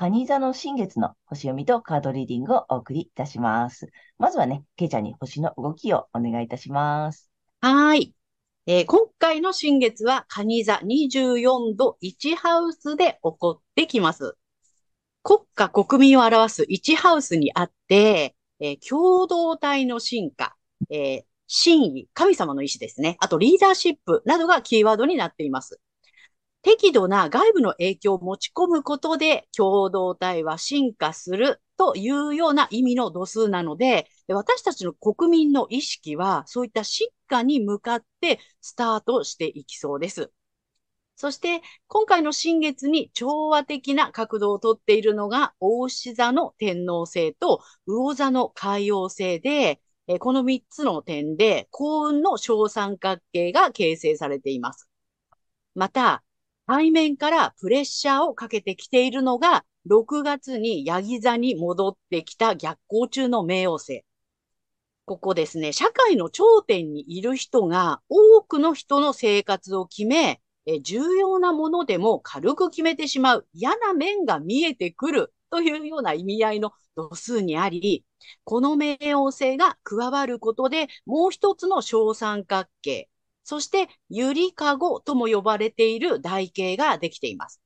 蟹座の新月の星読みとカードリーディングをお送りいたします。まずはね、ケイちゃんに星の動きをお願いいたします。はい。えー、今回の新月は、蟹座24度1ハウスで起こってきます。国家国民を表す1ハウスにあって、えー、共同体の進化、えー、真意、神様の意志ですね。あとリーダーシップなどがキーワードになっています。適度な外部の影響を持ち込むことで共同体は進化するというような意味の度数なので、私たちの国民の意識はそういった進化に向かってスタートしていきそうです。そして、今回の新月に調和的な角度をとっているのが、大牛座の天皇星と魚座の海王星で、この3つの点で幸運の小三角形が形成されています。また、背面からプレッシャーをかけてきているのが、6月にヤギ座に戻ってきた逆行中の冥王星。ここですね、社会の頂点にいる人が多くの人の生活を決め、え重要なものでも軽く決めてしまう嫌な面が見えてくるというような意味合いの度数にあり、この冥王星が加わることで、もう一つの小三角形、そしてゆりかごとも呼ばれている台形ができています。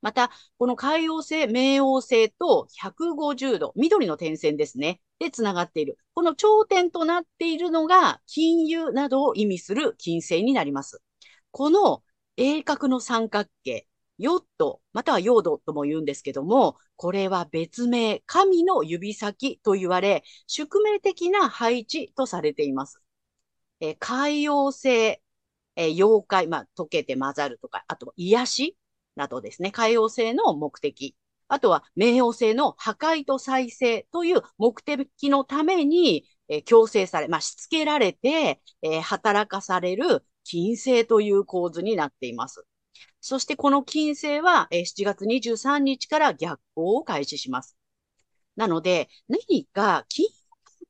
また、この海王星、冥王星と150度、緑の点線ですね。で、つながっている。この頂点となっているのが、金融などを意味する金星になります。この鋭角の三角形、ヨット、またはヨードとも言うんですけども、これは別名、神の指先と言われ、宿命的な配置とされています。え海洋性、え妖怪、まあ、溶けて混ざるとか、あと癒しなどですね、海洋性の目的。あとは、冥王星の破壊と再生という目的のために、えー、強制され、まあ、しつけられて、え、働かされる金星という構図になっています。そしてこの金星は7月23日から逆行を開始します。なので、何か金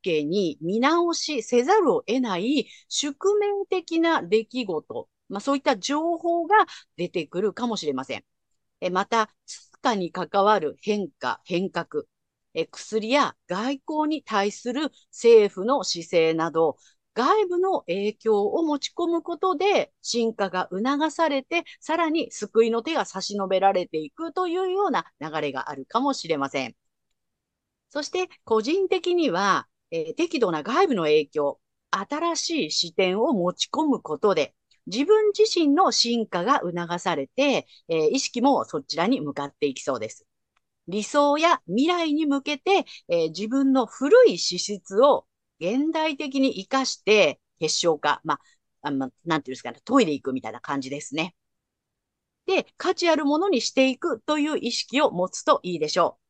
関係に見直しせざるを得ない宿命的な出来事、まあそういった情報が出てくるかもしれません。えまた、通貨に関わる変化、変革、え薬や外交に対する政府の姿勢など、外部の影響を持ち込むことで進化が促されて、さらに救いの手が差し伸べられていくというような流れがあるかもしれません。そして個人的には、え、適度な外部の影響、新しい視点を持ち込むことで、自分自身の進化が促されて、えー、意識もそちらに向かっていきそうです。理想や未来に向けて、えー、自分の古い資質を現代的に活かして結晶化、まあ、あなんていうんですかね、トイレ行くみたいな感じですね。で、価値あるものにしていくという意識を持つといいでしょう。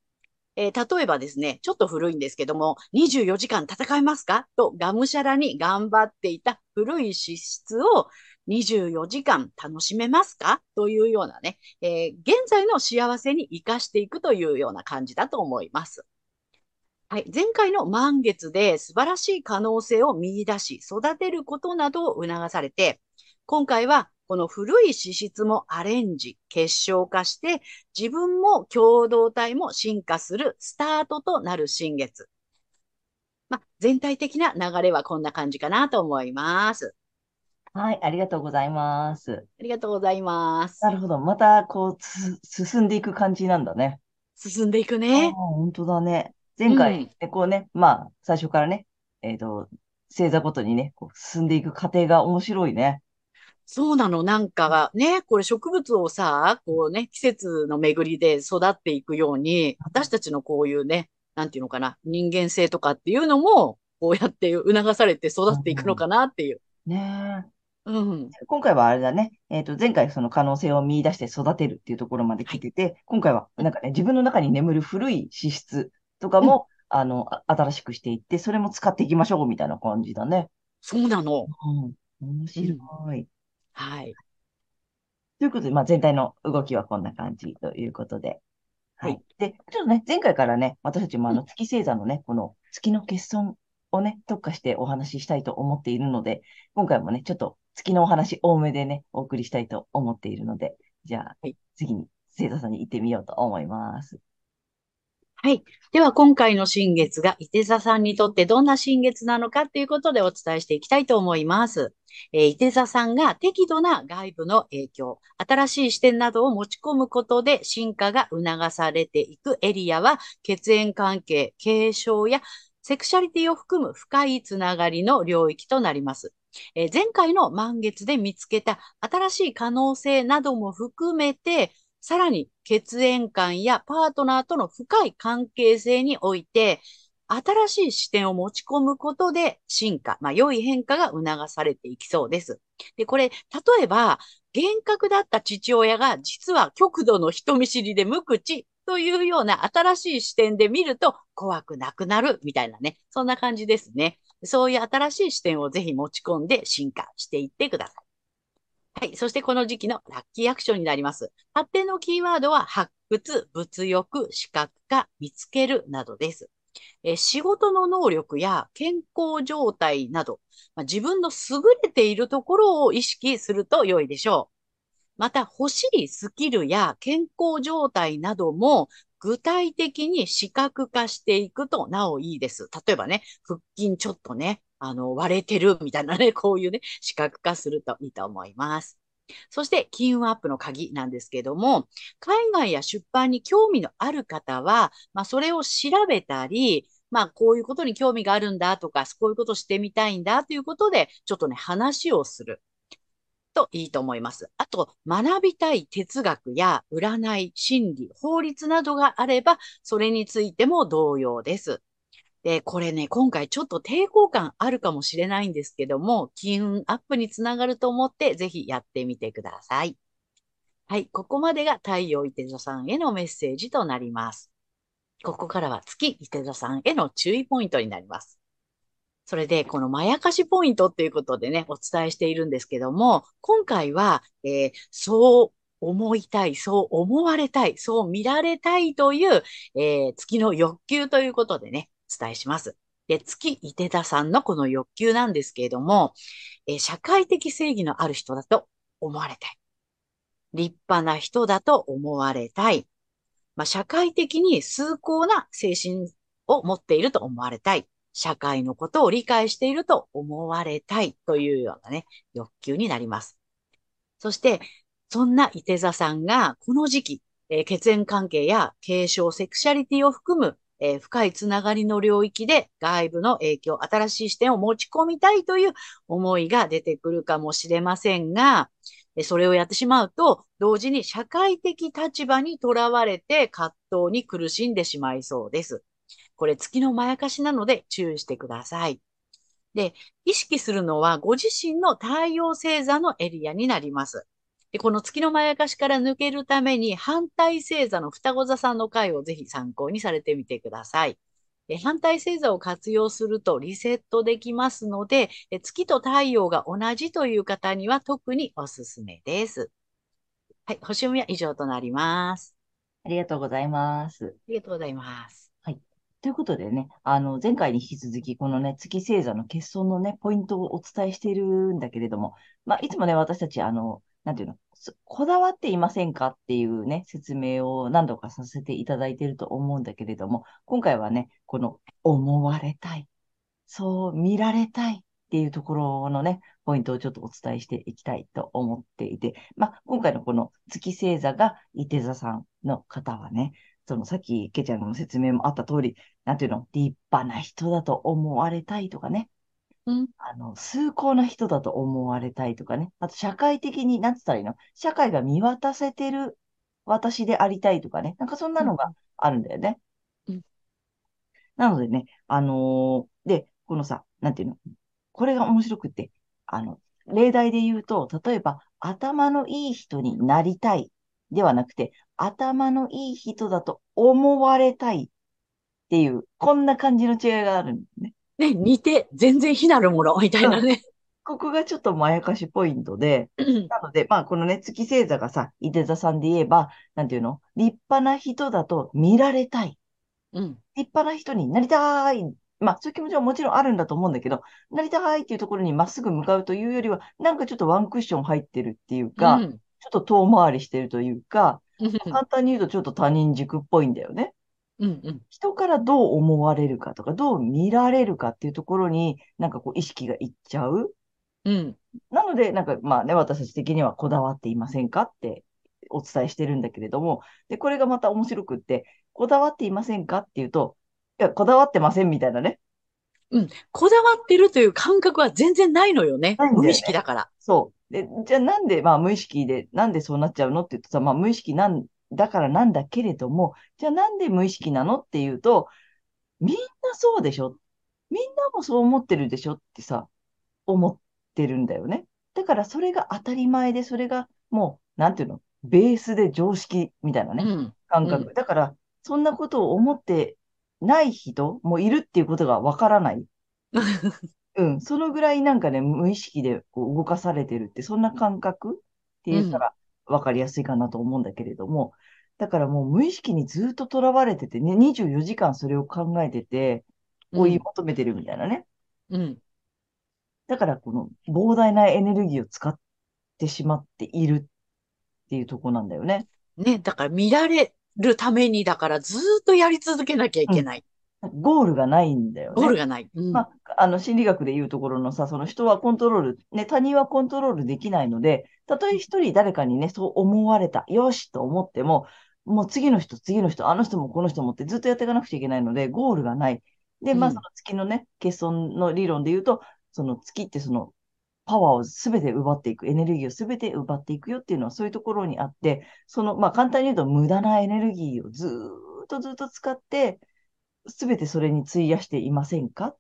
えー、例えばですね、ちょっと古いんですけども、24時間戦えますか？とがむしゃらに頑張っていた古い資質を24時間楽しめますか？というようなね、えー、現在の幸せに活かしていくというような感じだと思います。はい、前回の満月で素晴らしい可能性を見出し、育てることなどを促されて、今回はこの古い資質もアレンジ、結晶化して、自分も共同体も進化するスタートとなる新月。まあ、全体的な流れはこんな感じかなと思います。はい、ありがとうございます。ありがとうございます。なるほど。また、こう、進んでいく感じなんだね。進んでいくね。本当だね。前回、うんでこうね、まあ、最初からね、えっと、星座ごとにね、こう進んでいく過程が面白いね。そうなの。なんかね、これ植物をさ、こうね、季節の巡りで育っていくように、私たちのこういうね、なんていうのかな、人間性とかっていうのも、こうやって促されて育っていくのかなっていう。ねうん。え今回はあれだね、えっと、前回その可能性を見出して育てるっていうところまで来てて、今回はなんかね、自分の中に眠る古い資質とかも、あの、あ新しくしていって、それも使っていきましょうみたいな感じだね。そうなの。うん。面白い。はい。ということで、まあ、全体の動きはこんな感じということで。ははいい。で、ちょっとね、前回からね、私たちもあの月星座のね、この月の欠損をね、特化してお話ししたいと思っているので、今回もね、ちょっと月のお話多めでね、お送りしたいと思っているので、じゃあはい、次に星座さんに行ってみようと思います。はい。では、今回の新月が、伊手座さんにとってどんな新月なのかということでお伝えしていきたいと思います。えー、伊手座さんが適度な外部の影響、新しい視点などを持ち込むことで進化が促されていくエリアは、血縁関係、継承やセクシャリティを含む深いつながりの領域となります。えー前回の満月で見つけた新しい可能性なども含めて、さらに血縁間やパートナーとの深い関係性において、新しい視点を持ち込むことで進化、まあ良い変化が促されていきそうです。で、これ、例えば、厳格だった父親が実は極度の人見知りで無口というような新しい視点で見ると怖くなくなるみたいなね、そんな感じですね。そういう新しい視点をぜひ持ち込んで進化していってください。はい。そしてこの時期のラッキーアクションになります。発展のキーワードは発掘、物欲、視覚化、見つけるなどです。え仕事の能力や健康状態など、まあ自分の優れているところを意識すると良いでしょう。また欲しいスキルや健康状態なども具体的に視覚化していくとなおいいです。例えばね、腹筋ちょっとね、あの、割れてるみたいなね、こういうね、視覚化するといいと思います。そして、金運アップの鍵なんですけども、海外や出版に興味のある方は、まあ、それを調べたり、まあ、こういうことに興味があるんだとか、こういうことしてみたいんだということで、ちょっとね、話をする。といいと思います。あと、学びたい哲学や占い、心理、法律などがあれば、それについても同様です。で、これね、今回ちょっと抵抗感あるかもしれないんですけども、金運アップにつながると思って、ぜひやってみてください。はい、ここまでが太陽伊手座さんへのメッセージとなります。ここからは月伊手座さんへの注意ポイントになります。それで、このまやかしポイントっていうことでね、お伝えしているんですけども、今回は、えーそう思いたい、そう思われたい、そう見られたいという、えー月の欲求ということでね、伝えします。で、月伊手座さんのこの欲求なんですけれども、え社会的正義のある人だと思われたい。立派な人だと思われたい。まあ、社会的に崇高な精神を持っていると思われたい。社会のことを理解していると思われたいというようなね、欲求になります。そして、そんな伊手座さんがこの時期、えー血縁関係や継承、セクシャリティを含む、えー深いつながりの領域で外部の影響、新しい視点を持ち込みたいという思いが出てくるかもしれませんが、それをやってしまうと、同時に社会的立場にとらわれて葛藤に苦しんでしまいそうです。これ月のまやかしなので注意してください。で、意識するのはご自身の太陽星座のエリアになります。で、この月のまやかしから抜けるために反対星座の双子座さんの回をぜひ参考にされてみてください。え反対星座を活用するとリセットできますので、え月と太陽が同じという方には特におすすめです。はい、星読みは以上となります。ありがとうございます。ありがとうございます。ということでね、あの、前回に引き続き、このね、月星座の欠損のね、ポイントをお伝えしているんだけれども、まあ、いつもね、私たち、あの、なんていうの、すこだわっていませんかっていうね、説明を何度かさせていただいていると思うんだけれども、今回はね、この、思われたい、そう見られたいっていうところのね、ポイントをちょっとお伝えしていきたいと思っていて、まあ、今回のこの月星座が伊手座さんの方はね、そのさっき、けちゃんの説明もあった通り、なんていうの、立派な人だと思われたいとかね。うん。あの、崇高な人だと思われたいとかね。あと、社会的に、なんつったらいいの？社会が見渡せてる私でありたいとかね。なんかそんなのがあるんだよね。うんなのでね、あのーで、このさ、なんていうの？これが面白くって、あの、例題で言うと、例えば、頭のいい人になりたいではなくて、頭のいい人だと思われたいっていう、こんな感じの違いがあるね。ね、似て全然非なるものみたいなね。ここがちょっとまやかしポイントで、うんなので、まあ、このね、月星座がさ、伊手座さんで言えば、なんていうの？立派な人だと見られたい。うん。立派な人になりたい。まあ、そういう気持ちはもちろんあるんだと思うんだけど、なりたいっていうところにまっすぐ向かうというよりは、なんかちょっとワンクッション入ってるっていうか、うんちょっと遠回りしてるというか、うん簡単に言うとちょっと他人軸っぽいんだよね。うんうん。人からどう思われるかとか、どう見られるかっていうところに、なんかこう意識がいっちゃう。うん。なので、なんかまあね、私たち的にはこだわっていませんかってお伝えしてるんだけれども、で、これがまた面白くって、こだわっていませんかっていうと、いや、こだわってませんみたいなね。こだわってるという感覚は全然ないのよね。ね無意識だから。そう。で、じゃあなんで、まあ無意識で、なんでそうなっちゃうのって言うとさ、まあ無意識なんだからなんだけれども、じゃあなんで無意識なのっていうと、みんなそうでしょ？みんなもそう思ってるでしょってさ、思ってるんだよね。だからそれが当たり前で、それがもう、なんていうの、ベースで常識みたいなね、うん。感覚。うだから、そんなことを思ってない人もいるっていうことがわからない。うん、そのぐらいなんかね、無意識でこう動かされてるって、そんな感覚って言ったら分かりやすいかなと思うんだけれども、だからもう無意識にずっと囚われててね、24時間それを考えてて、追い求めてるみたいなね。うん。だからこの膨大なエネルギーを使ってしまっているっていうとこなんだよね。ね、だから見られるために、だからずーっとやり続けなきゃいけない。ゴールがないんだよね。ゴールがない。うん。まあ、あの、心理学で言うところのさ、その人はコントロール、ね、他人はコントロールできないので、たとえ一人誰かにね、そう思われた、よしと思っても、もう次の人、次の人、あの人もこの人もってずっとやっていかなくちゃいけないので、ゴールがない。で、まあ、うんその月のね、欠損の理論で言うと、その月ってその、パワーをすべて奪っていく、エネルギーをすべて奪っていくよっていうのはそういうところにあって、その、まあ簡単に言うと無駄なエネルギーをずーっとずっと使って、すべてそれに費やしていませんか？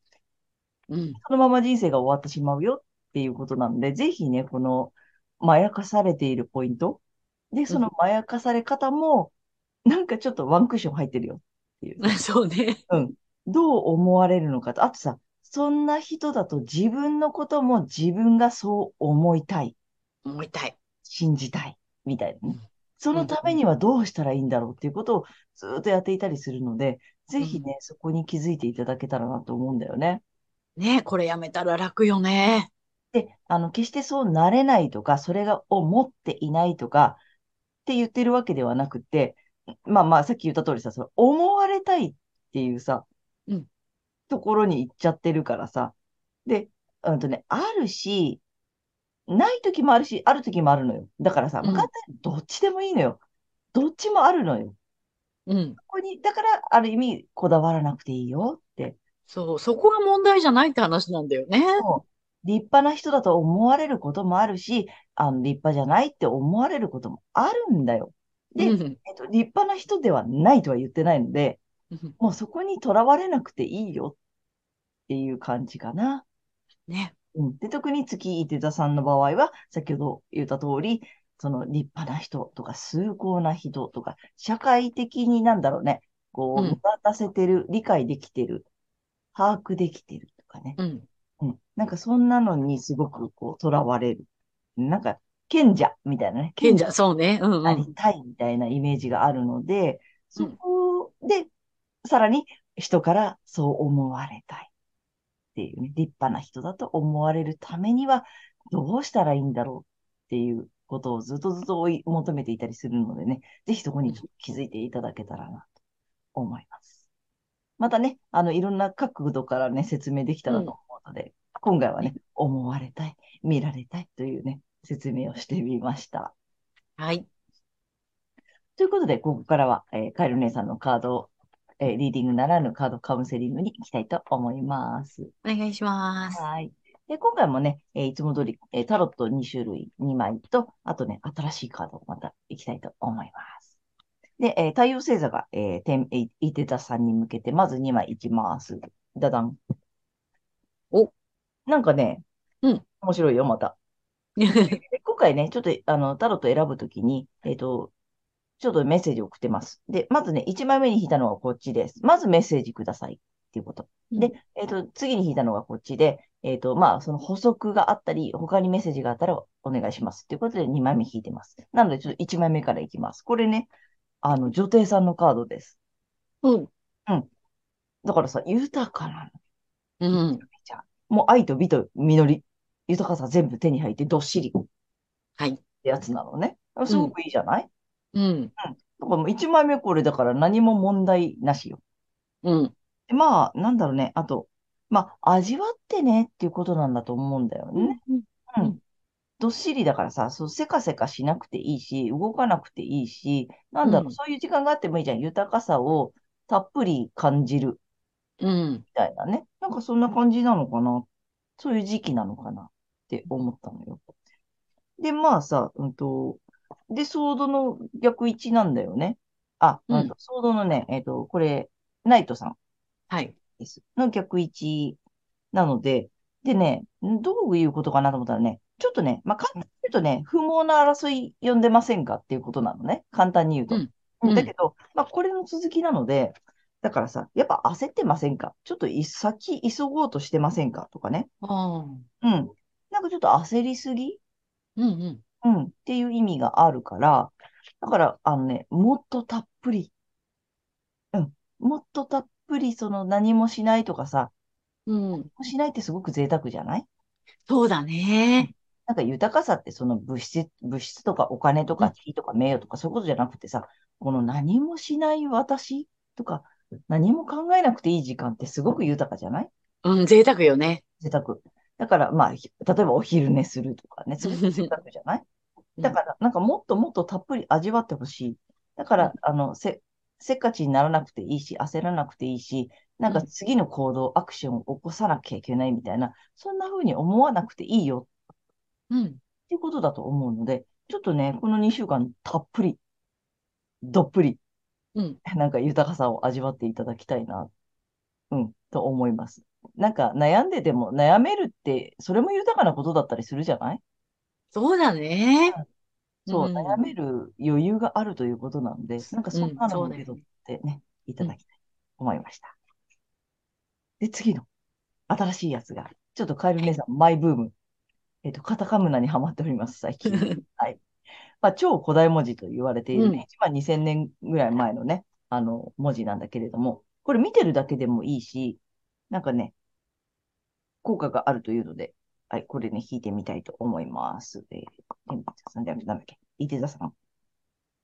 うん。そのまま人生が終わってしまうよっていうことなので、ぜひね、この、まやかされているポイント。で、そのまやかされ方も、なんかちょっとワンクッション入ってるよっていう。そうね。うん。どう思われるのかと。あとさ、そんな人だと自分のことも自分がそう思いたい、思いたい。信じたい、みたいなねうん。そのためにはどうしたらいいんだろうっていうことをずっとやっていたりするので、ぜひね、そこに気づいていただけたらなと思うんだよね。ね、これやめたら楽よね。で、あの、決してそうなれないとか、それが、を持っていないとか、って言ってるわけではなくて、まあまあ、さっき言った通りさ、その思われたいっていうさ、うんところに行っちゃってるからさ。で、うんとね、あるし、ない時もあるし、ある時もあるのよ。だからさ、簡単にどっちでもいいのよ。どっちもあるのよ。うん。ここに、だから、ある意味、こだわらなくていいよって。そう、そこが問題じゃないって話なんだよね。立派な人だと思われることもあるし、あの、立派じゃないって思われることもあるんだよ。で、うん。えっと、立派な人ではないとは言ってないので、うんもうそこにとらわれなくていいよっていう感じかな。ね。うん。で、特に月いて座さんの場合は、先ほど言った通り、その立派な人とか、崇高な人とか、社会的になんだろうね、こう、うん見渡せてる、理解できてる、把握できてるとかね。うん。うん。なんかそんなのにすごくこう、とらわれる。なんか、賢者みたいなね。賢者、そうね。うんうなん。りたいみたいなイメージがあるので、そこで、さらに人からそう思われたいっていうね、立派な人だと思われるためには、どうしたらいいんだろうっていうことをずっとずっと追い求めていたりするのでね、ぜひそこに気づいていただけたらなと思います。またね、あの、いろんな角度からね、説明できたらと思うので、今回はね、思われたい、見られたいというね、説明をしてみました。はい。ということで、ここからは、えーカエル姉さんのカードを、えーリーディングならぬカードカウンセリングに行きたいと思います。お願いします。はい。で、今回もね、えーいつも通り、えータロット2種類2枚と、あとね、新しいカードをまた行きたいと思います。で、えー太陽星座が、えー、天、えーイテタさんに向けて、まず2枚いきます。ダダン。おなんかね、うん面白いよ、また。で今回ね、ちょっと、あの、タロット選ぶときに、えっと、ちょっとメッセージを送ってます。で、まずね、1枚目に引いたのがこっちです。まずメッセージくださいっていうこと。で、えっと、次に引いたのがこっちで、えっと、まあ、その補足があったり、他にメッセージがあったらお願いしますっていうことで2枚目引いてます。なので、ちょっと1枚目からいきます。これね、あの、女帝さんのカードです。うん。だからさ、豊かなの。うん。もう愛と美と実り、豊かさ全部手に入ってどっしりっはい。てやつなのね。すごくいいじゃない、うん。だからもう1枚目これだから何も問題なしよ。うん。でまあ、なんだろうね。あと、まあ、味わってねっていうことなんだと思うんだよね。うん。どっしりだからさ、そう、せかせかしなくていいし、動かなくていいし、なんだろう、うんそういう時間があってもいいじゃん。豊かさをたっぷり感じるうん。みたいなね。なんかそんな感じなのかな。そういう時期なのかなって思ったのよ。で、まあさ、うんと、で、ソードの逆位置なんだよね。あ、うんソードのね、えっと、これ、ナイトさんはい。です。の逆位置なので、でね、どういうことかなと思ったらね、ちょっとね、まあ、簡単に言うとね、不毛な争い呼んでませんかっていうことなのね。簡単に言うと。うんうんだけど、まあ、これの続きなので、だからさ、やっぱ焦ってませんか？ちょっとい先急ごうとしてませんかとかね。うん。なんかちょっと焦りすぎ？うんうん。うん。っていう意味があるから、だから、あのね、もっとたっぷり。うん。もっとたっぷり、その何もしないとかさ、うん。しないってすごく贅沢じゃない？そうだね。なんか豊かさってその物質、物質とかお金とうんか地位とか名誉とかそういうことじゃなくてさ、この何もしない私とか、何も考えなくていい時間ってすごく豊かじゃない？うん、贅沢よね。贅沢。だからまあ、ひ例えばお昼寝するとかね、すごく贅沢じゃない？うんだからなんかもっともっとたっぷり味わってほしい。だから、あの、せ、せっかちにならなくていいし、焦らなくていいし、なんか次の行動、アクションを起こさなきゃいけないみたいな、そんな風に思わなくていいようん。っていうことだと思うので、ちょっとね、この2週間たっぷり、どっぷり、うん。なんか豊かさを味わっていただきたいな、うん、と思います。なんか悩んでても悩めるって、それも豊かなことだったりするじゃない？そうだね。そう、うん悩める余裕があるということなので、なんかそんなのも受け取ってね、いただきたいと思いました。で、次の新しいやつが、ちょっとカエル姉さん、マイブーム。えっと、カタカムナにハマっております、最近。はい。まあ、超古代文字と言われているね、1万2000年ぐらい前のね、あの、文字なんだけれども、これ見てるだけでもいいし、なんかね、効果があるというので、はい、これね、弾いてみたいと思います。えー、天秤さん、なんだっけ、伊手座さん。は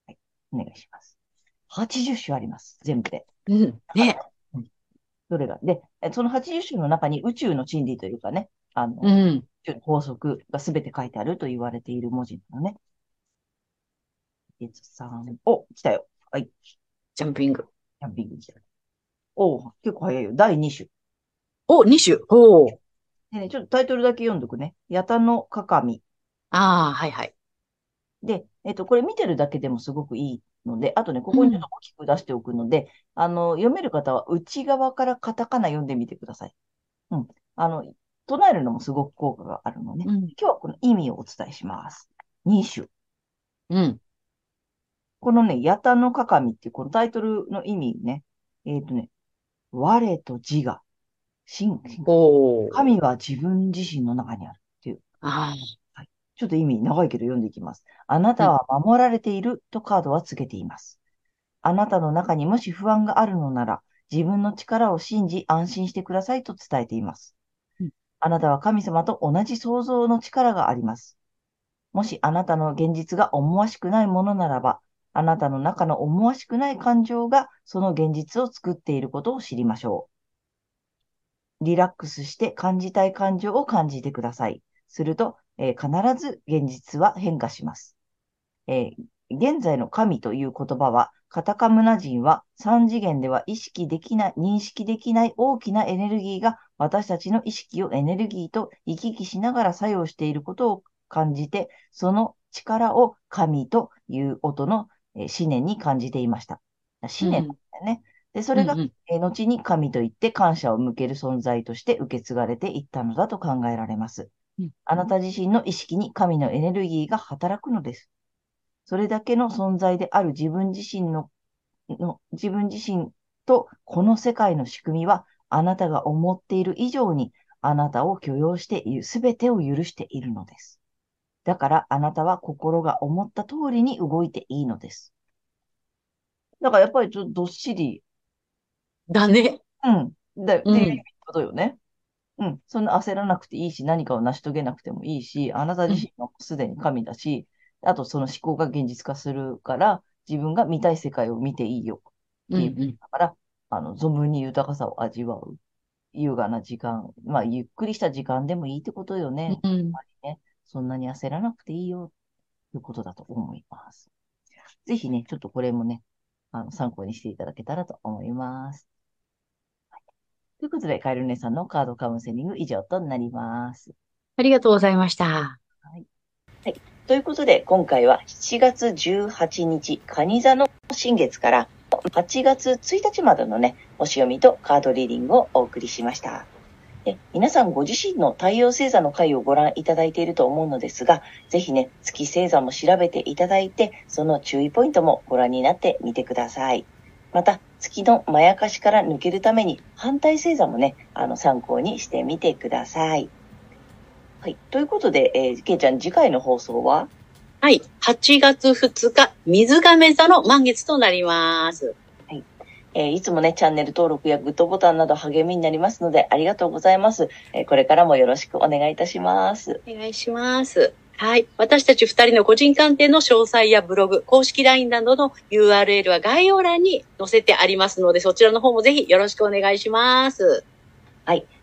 い、お願いします。80種あります、全部で。うん。ね。どれが？で、えその80種の中に宇宙の真理というかね、あの、うん。法則が全て書いてあると言われている文字なのね。伊手座さん。お、来たよ。はい。ジャンピング。キャンピング来た。おう結構早いよ。第2種。お、2種。ほう。でね、ちょっとタイトルだけ読んどくね。ヤタの鏡。ああ、はいはい。で、えっと、これ見てるだけでもすごくいいので、あとね、ここにちょっと大きく出しておくので、あの、読める方は内側からカタカナ読んでみてください。うん。あの、唱えるのもすごく効果があるのね。うん。今日はこの意味をお伝えします。2種。うん。このね、ヤタの鏡っていうこのタイトルの意味ね、えっとね、我と自我、真、真ほう。神は自分自身の中にあるっていう。あちょっと意味長いけど読んでいきます。あなたは守られているとカードは告げています。あなたの中にもし不安があるのなら、自分の力を信じ安心してくださいと伝えていますうん。あなたは神様と同じ創造の力があります。もしあなたの現実が思わしくないものならば、あなたの中の思わしくない感情がその現実を作っていることを知りましょう。リラックスして感じたい感情を感じてください。すると、えー必ず現実は変化します。えー現在の神という言葉は、カタカムナ人は三次元では意識できない、認識できない大きなエネルギーが私たちの意識をエネルギーと行き来しながら作用していることを感じて、その力を神という音のえ思念に感じていました。思念ね。で、それが、うんうんえー後に神といって感謝を向ける存在として受け継がれていったのだと考えられます。うんあなた自身の意識に神のエネルギーが働くのです。それだけの存在である自分自身の、の自分自身とこの世界の仕組みは、あなたが思っている以上に、あなたを許容している、すべてを許しているのです。だから、あなたは心が思った通りに動いていいのです。だから、やっぱりちょっとどっしり、だね。うん、だ、ってうんいうことよね。うん。そんな焦らなくていいし、何かを成し遂げなくてもいいし、あなた自身もすでに神だし、あとその思考が現実化するから、自分が見たい世界を見ていいよ。うんうん。だから、あの、存分に豊かさを味わう。優雅な時間。まあ、ゆっくりした時間でもいいってことよね。うんね。そんなに焦らなくていいよ。ということだと思います。ぜひね、ちょっとこれもね、あの、参考にしていただけたらと思います。はいということで、カエル姉さんのカードカウンセリング以上となります。ありがとうございました。ということで、今回は7月18日、蟹座の新月から8月1日までのね、星読みとカードリーディングをお送りしました。で皆さんご自身の太陽星座の回をご覧いただいていると思うのですが、ぜひね、月星座も調べていただいて、その注意ポイントもご覧になってみてください。また、月のまやかしから抜けるために、反対星座もね、あの、参考にしてみてください。はい。ということで、えー、けいちゃん、次回の放送は？はい。8月2日、水亀座の満月となります。えーいつもね、チャンネル登録やグッドボタンなど励みになりますので、ありがとうございます。えーこれからもよろしくお願いいたします。お願いします。はい。私たち二人の個人鑑定の詳細やブログ、公式 LINE などの URL は概要欄に載せてありますので、そちらの方もぜひよろしくお願いします。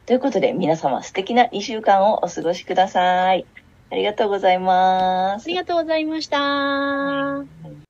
ということで、皆様素敵な2週間をお過ごしください。ありがとうございますあり。がとうございました。